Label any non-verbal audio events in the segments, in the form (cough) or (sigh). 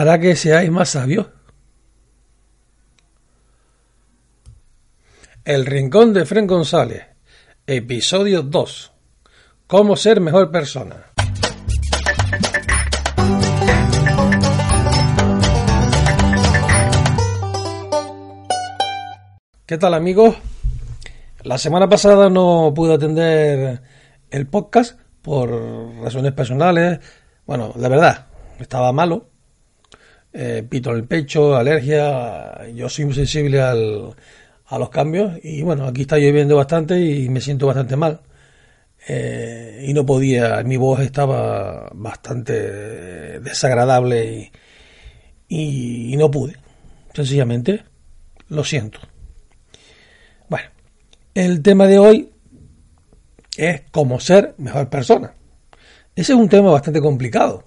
hará que seáis más sabios. El Rincón de Fren González, episodio 2. Cómo ser mejor persona. ¿Qué tal amigos? La semana pasada no pude atender el podcast por razones personales. Bueno, la verdad, estaba malo. Eh, pito en el pecho, alergia. Yo soy muy sensible al, a los cambios. Y bueno, aquí está lloviendo bastante y me siento bastante mal. Eh, y no podía, mi voz estaba bastante desagradable y, y no pude. Sencillamente, lo siento. Bueno, el tema de hoy es cómo ser mejor persona. Ese es un tema bastante complicado,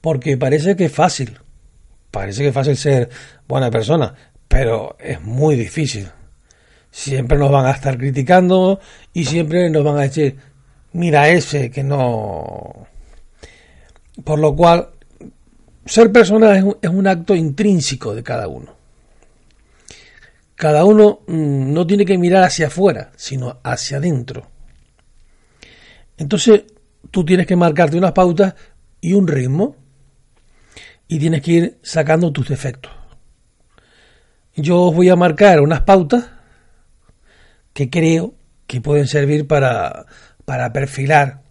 porque parece que es fácil, parece que es fácil ser buena persona, pero es muy difícil. Siempre nos van a estar criticando y siempre nos van a decir, mira ese que no... Por lo cual, ser persona es un, acto intrínseco de cada uno cada uno mm, no tiene que mirar hacia afuera, sino hacia adentro. Entonces, tú tienes que marcarte unas pautas y un ritmo y tienes que ir sacando tus defectos. Yo os voy a marcar unas pautas que creo que pueden servir para, para perfilar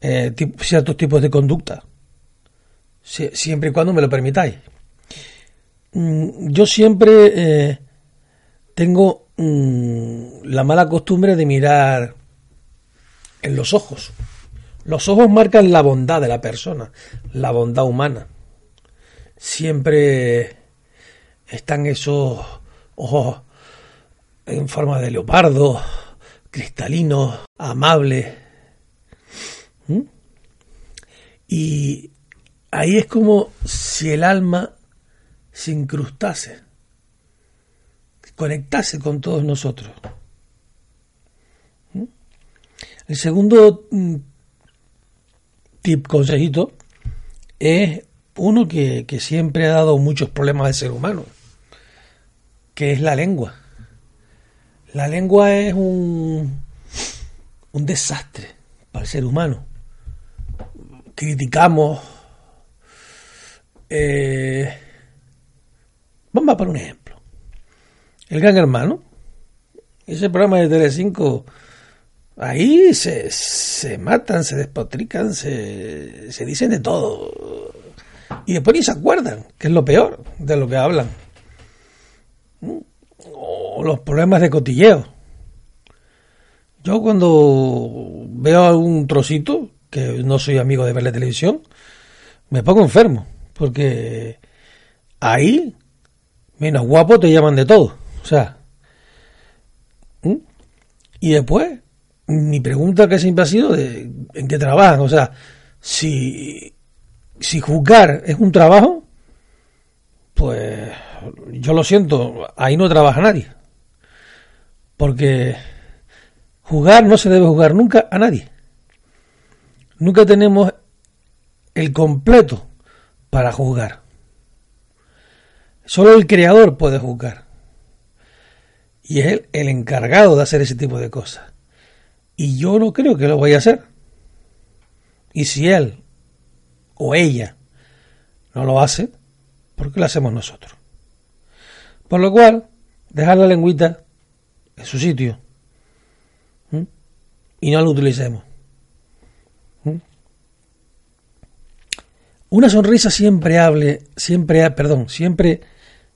eh, ciertos tipos de conducta, siempre y cuando me lo permitáis. Mm, yo siempre eh, tengo mm, la mala costumbre de mirar en los ojos. Los ojos marcan la bondad de la persona, la bondad humana. Siempre están esos ojos en forma de leopardo, cristalinos, amables. ¿Mm? Y ahí es como si el alma se incrustase conectarse con todos nosotros. ¿Mm? El segundo mm, tip, consejito, es uno que, siempre ha dado muchos problemas al ser humano, que es la lengua. La lengua es un, un desastre para el ser humano. Criticamos. Eh, vamos a poner un ejemplo. El Gran Hermano. Ese programa de Telecinco, ahí se, se matan, se despotrican, se, se dicen de todo. Y después ni se acuerdan, que es lo peor de lo que hablan. O los problemas de cotilleo. Yo cuando veo algún trocito, que no soy amigo de ver la televisión, me pongo enfermo, porque ahí, menos guapo, te llaman de todo. O sea, y después, mi pregunta que siempre ha sido de en qué trabajan. O sea, si, si juzgar es un trabajo, pues yo lo siento, ahí no trabaja nadie. Porque jugar no se debe jugar nunca a nadie. Nunca tenemos el completo para juzgar. Solo el creador puede juzgar. Y es él el encargado de hacer ese tipo de cosas. Y yo no creo que lo vaya a hacer. Y si él o ella no lo hace, ¿por qué lo hacemos nosotros? Por lo cual, dejar la lengüita en su sitio y no lo utilicemos. Una sonrisa siempre hable, siempre, perdón, siempre,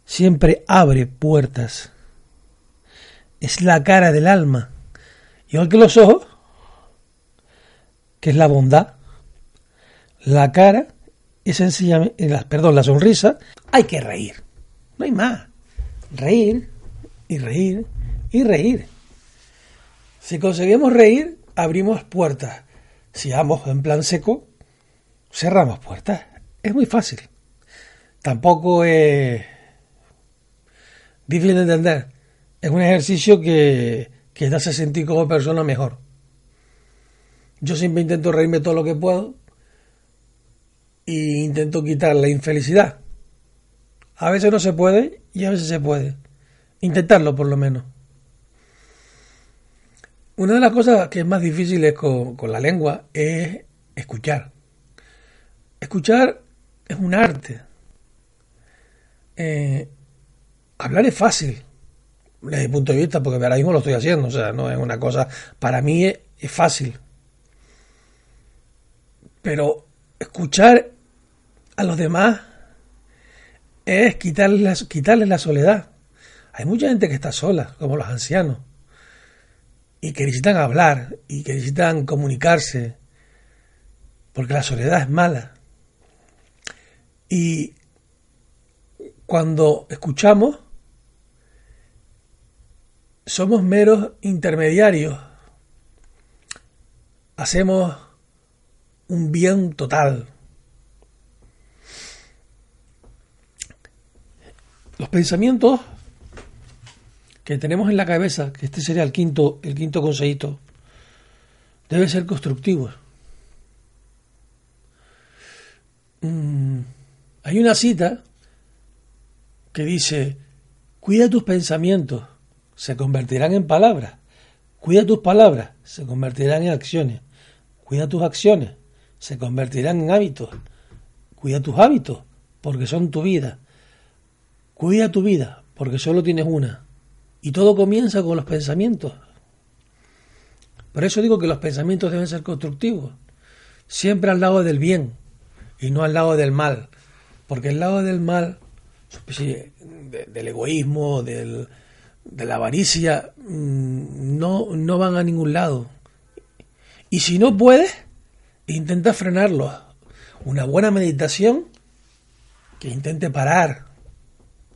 siempre abre puertas es la cara del alma. Igual que los ojos, que es la bondad, la cara es sencillamente, eh, perdón, la sonrisa, hay que reír. No hay más. Reír y reír y reír. Si conseguimos reír, abrimos puertas. Si vamos en plan seco, cerramos puertas. Es muy fácil. Tampoco es difícil de entender es un ejercicio que, que te hace sentir como persona mejor. Yo siempre intento reírme todo lo que puedo intento quitar la infelicidad. A veces no se puede y a veces se puede. Intentarlo por lo menos. Una de las cosas que es más difíciles con, con la lengua es escuchar. Escuchar es un arte. Eh, hablar es fácil, desde mi punto de vista, porque ahora mismo lo estoy haciendo, o sea, no es una cosa, para mí es, fácil. Pero escuchar a los demás es quitarles, quitarles la soledad. Hay mucha gente que está sola, como los ancianos, y que necesitan hablar, y que necesitan comunicarse, porque la soledad es mala. Y cuando escuchamos, somos meros intermediarios. Hacemos un bien total. Los pensamientos que tenemos en la cabeza, que este sería el quinto, el quinto consejito, deben ser constructivos. Mm, hay una cita que dice, cuida tus pensamientos, se convertirán en palabras. Cuida tus palabras, se convertirán en acciones. Cuida tus acciones, se convertirán en hábitos. Cuida tus hábitos, porque son tu vida. Cuida tu vida, porque solo tienes una. Y todo comienza con los pensamientos. Por eso digo que los pensamientos deben ser constructivos, siempre al lado del bien y no al lado del mal, porque el lado del mal, del egoísmo, del, de la avaricia, mm, no, no van a ningún lado. Y si no puedes, intenta frenarlo. Una buena meditación que intente parar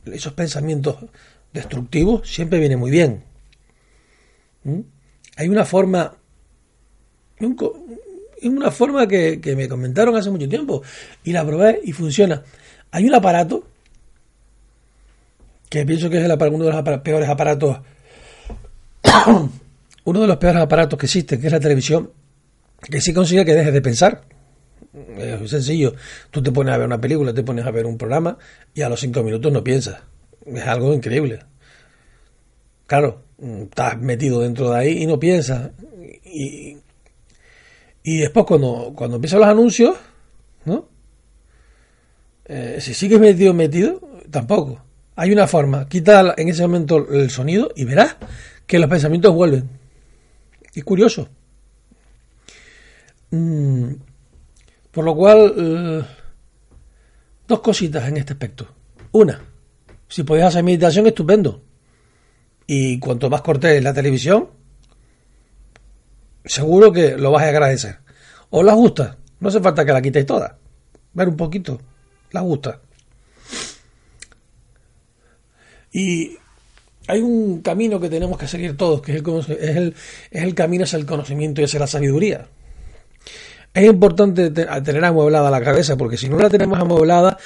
esos pensamientos destructivos siempre viene muy bien. ¿Mm? Hay una forma, una forma que, que me comentaron hace mucho tiempo y la probé y funciona. Hay un aparato que pienso que es uno de los peores aparatos, (coughs) uno de los peores aparatos que existen, que es la televisión, que sí consigue que dejes de pensar. Es sencillo. Tú te pones a ver una película, te pones a ver un programa y a los cinco minutos no piensas. Es algo increíble. Claro, estás metido dentro de ahí y no piensas. Y, y después cuando, cuando empiezan los anuncios, ¿no? Eh, si sigues metido, metido, tampoco. Hay una forma, quita en ese momento el sonido y verás que los pensamientos vuelven. Es curioso. Mm, por lo cual, eh, dos cositas en este aspecto. Una, si podéis hacer meditación, estupendo. Y cuanto más cortéis la televisión, seguro que lo vas a agradecer. ¿O las gusta? No hace falta que la quitéis toda. Ver un poquito. La gusta. Y hay un camino que tenemos que seguir todos, que es el, es el, camino hacia el conocimiento y hacia la sabiduría. Es importante tener amueblada la cabeza, porque si no la tenemos amueblada,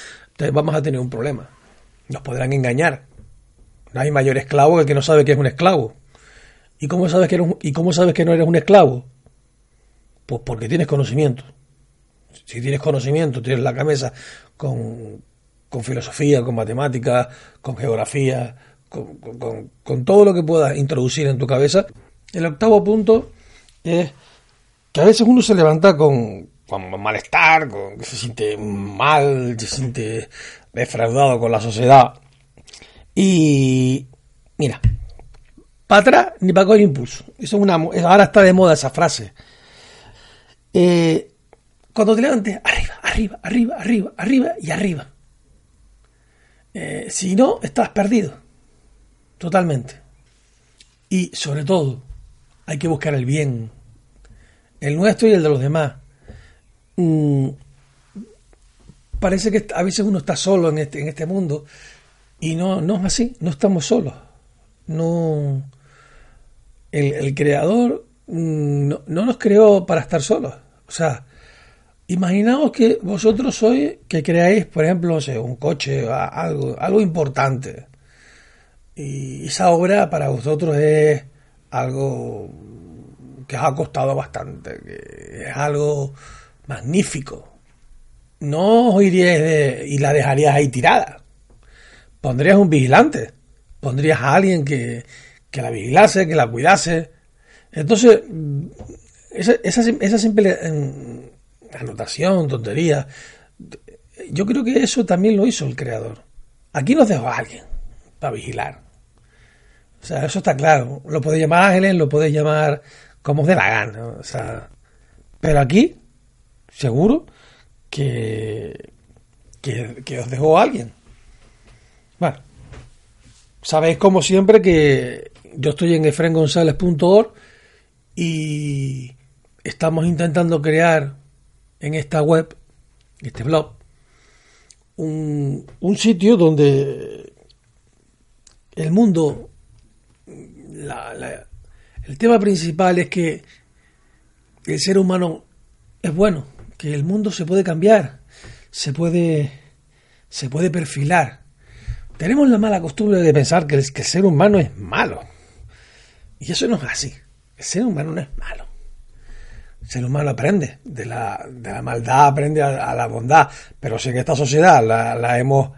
vamos a tener un problema. Nos podrán engañar. No hay mayor esclavo que el que no sabe que es un esclavo. ¿Y cómo sabes que, ¿y cómo sabes que no eres un esclavo? Pues porque tienes conocimiento. Si tienes conocimiento, tienes la cabeza con, con filosofía, con matemáticas, con geografía, con, todo lo que puedas introducir en tu cabeza. El octavo punto es que a veces uno se levanta con, con malestar, con, se siente mal, se siente defraudado con la sociedad. Y mira, para atrás ni para el impulso. Eso es una, ahora está de moda esa frase. Eh, cuando te levantes, arriba, arriba, arriba, arriba, arriba y arriba. Eh, si no, estás perdido. Totalmente. Y sobre todo, hay que buscar el bien. El nuestro y el de los demás. Mm, parece que a veces uno está solo en este, en este mundo. Y no, no es así. No estamos solos. No. El, creador mm, no, no nos creó para estar solos. O sea, Imaginaos que vosotros sois, que creáis, por ejemplo, un coche, algo, algo importante. Y esa obra para vosotros es algo que os ha costado bastante, que es algo magnífico. no irías y la dejarías ahí tirada. Pondrías un vigilante, pondrías a alguien que, que la vigilase, que la cuidase. Entonces, esa, esa, esa simple em, anotación, tontería, yo creo que eso también lo hizo el creador. Aquí nos dejó a alguien para vigilar. O sea, eso está claro. Lo podéis llamar ángeles, lo podéis llamar como dé la gana. O sea, pero aquí, seguro que, que, os dejó alguien. Bueno, sabéis como siempre que yo estoy en efrengonzález.org y estamos intentando crear en esta web, este blog, un, un sitio donde el mundo el tema principal es que el ser humano es bueno, que el mundo se puede cambiar, se puede, se puede perfilar. Tenemos la mala costumbre de pensar que el, ser humano es malo. Y eso no es así. El ser humano no es malo. El ser humano aprende de la, de la maldad, aprende a, la bondad. Pero si en esta sociedad la, la hemos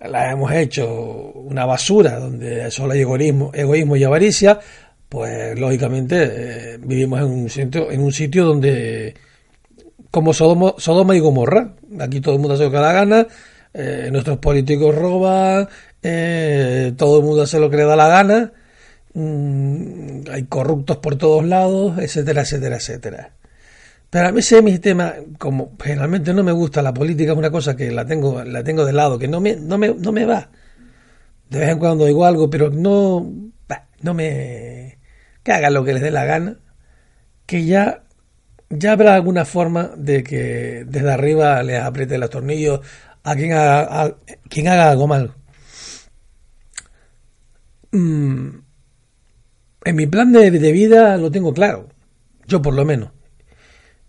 la hemos hecho una basura donde solo hay egoísmo, egoísmo y avaricia, pues lógicamente eh, vivimos en un sitio, en un sitio donde como Sodoma, y Gomorra, aquí todo el mundo hace lo que da gana, eh, nuestros políticos roban, eh, todo el mundo hace lo que le da la gana, mm, hay corruptos por todos lados, etcétera, etcétera, etcétera. Pero a mí ese mi tema, como generalmente no me gusta la política, es una cosa que la tengo, la tengo de lado, que no me, no me, no me va. De vez en cuando digo algo, pero no, no me, que hagan lo que les dé la gana, que ya, ya habrá alguna forma de que desde arriba les apriete los tornillos a quien haga, quien haga algo mal. Mm, en mi plan de vida lo tengo claro, yo por lo menos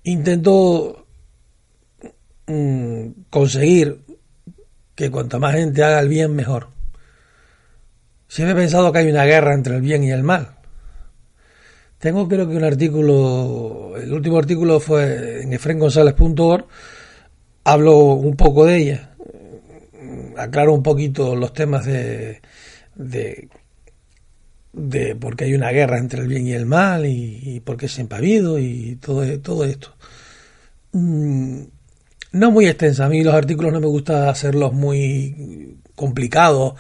intento mm, conseguir que cuanta más gente haga el bien, mejor. Siempre he pensado que hay una guerra entre el bien y el mal. Tengo creo que un artículo, el último artículo fue en efrengonzález.org, hablo un poco de ella, aclaro un poquito los temas de, de de porque hay una guerra entre el bien y el mal y, y porque siempre ha y todo, todo esto. Mm, no muy extensa, a mí los artículos no me gusta hacerlos muy complicados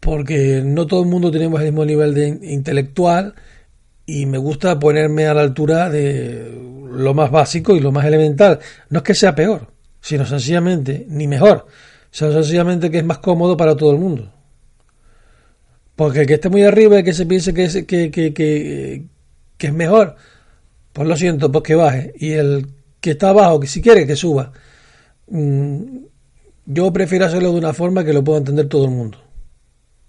porque no todo el mundo tenemos el mismo nivel de intelectual y me gusta ponerme a la altura de lo más básico y lo más elemental. No es que sea peor, sino sencillamente, ni mejor, sino sencillamente que es más cómodo para todo el mundo. Porque el que esté muy arriba y que se piense que es, que, que, que, es mejor, pues lo siento, pues que baje. Y el que está abajo, que si quiere que suba. Mm, yo prefiero hacerlo de una forma que lo pueda entender todo el mundo.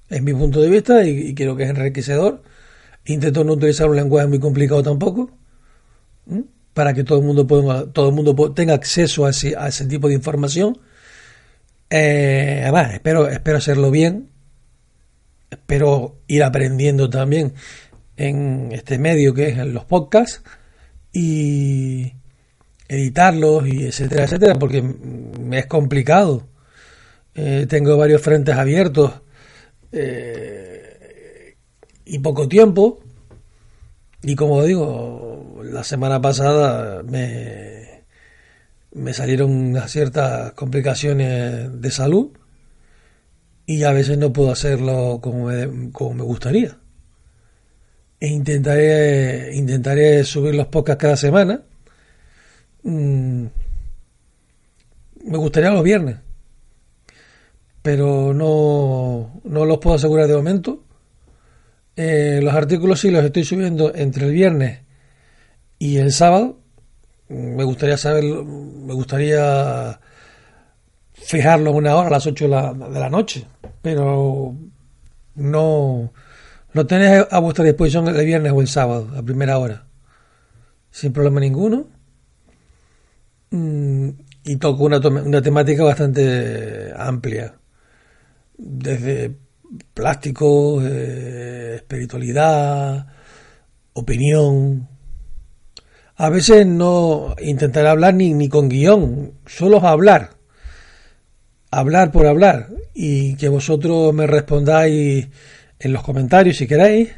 Es mi punto de vista y, creo que es enriquecedor. Intento no utilizar un lenguaje muy complicado tampoco, para que todo el mundo, pueda, todo el mundo tenga acceso a ese, a ese tipo de información. Eh, además, espero, espero hacerlo bien, espero ir aprendiendo también en este medio que es en los podcasts y editarlos y etcétera, etcétera, porque me es complicado. Eh, tengo varios frentes abiertos eh, y poco tiempo. Y como digo, la semana pasada me, me salieron ciertas complicaciones de salud y a veces no puedo hacerlo como me, como me gustaría. E intentaré, intentaré subir los podcasts cada semana. Mm, me gustaría los viernes, pero no, no los puedo asegurar de momento. Eh, los artículos sí los estoy subiendo entre el viernes y el sábado. Me gustaría saber, me gustaría fijarlo una hora a las 8 de la, de la noche, pero no lo tenéis a vuestra disposición el viernes o el sábado, a primera hora, sin problema ninguno. Mm, y toco una, una temática bastante amplia, desde plástico, eh, espiritualidad, opinión, A veces no intentaré hablar ni, ni con guion, solo hablar. Hablar por hablar. Y que vosotros me respondáis en los comentarios si queréis.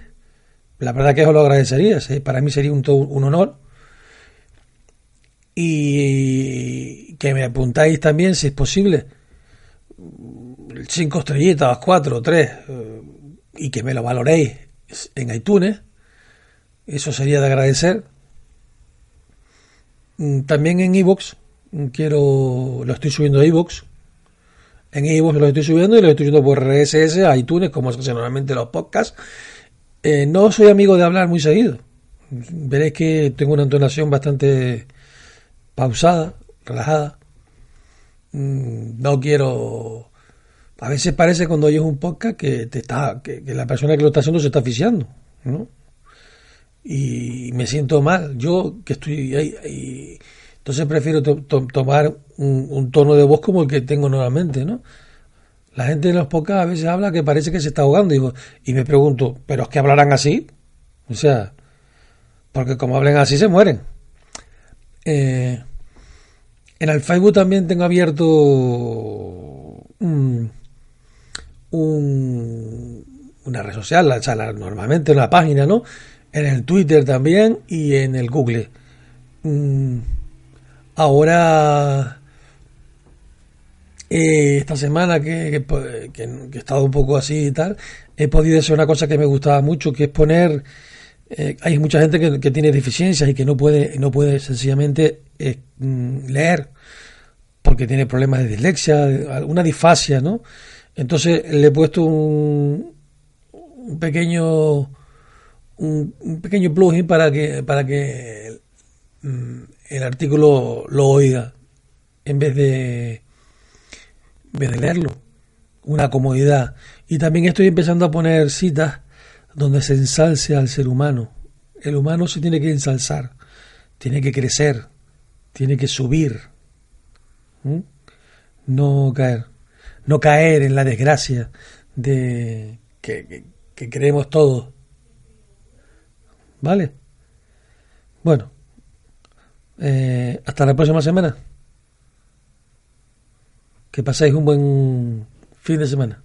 La verdad que os lo agradecería. Para mí sería un, un honor. Y que me apuntáis también, si es posible, cinco estrellitas, cuatro, tres, eh, y que me lo valoréis en iTunes. Eso sería de agradecer. Mm, también en iVoox, mm, quiero, lo estoy subiendo a iVoox. En iVoox lo estoy subiendo y lo estoy subiendo por RSS a iTunes, como se normalmente los podcasts. Eh, no soy amigo de hablar muy seguido. Veréis que tengo una entonación bastante pausada, relajada. Mm, no quiero. A veces parece cuando oyes un podcast que te está, que, la persona que lo está haciendo se está asfixiando, ¿no? Y me siento mal. Yo que estoy ahí, entonces prefiero tomar un, tono de voz como el que tengo nuevamente, ¿no? La gente de los podcasts a veces habla que parece que se está ahogando y, me pregunto, ¿pero es que hablarán así? O sea, porque como hablen así se mueren. Eh, en el Facebook también tengo abierto un, una red social, o sea, normalmente una página, ¿no? En el Twitter también y en el Google. Mm, ahora, eh, esta semana que, que, he estado un poco así y tal, he podido hacer una cosa que me gustaba mucho, que es poner... Eh, hay mucha gente que, que, tiene deficiencias y que no puede, no puede sencillamente Mm, leer porque tiene problemas de dislexia, alguna disfasia, ¿no? Entonces le he puesto un, un pequeño un, pequeño plugin para que para que mm, el, artículo lo oiga en vez de en vez de leerlo. Una comodidad. Y también estoy empezando a poner citas donde se ensalce al ser humano. El humano se tiene que ensalzar tiene que crecer tiene que subir, no caer, no caer en la desgracia de que, creemos todos. ¿Vale? Bueno, eh, hasta la próxima semana. Que paséis un buen fin de semana.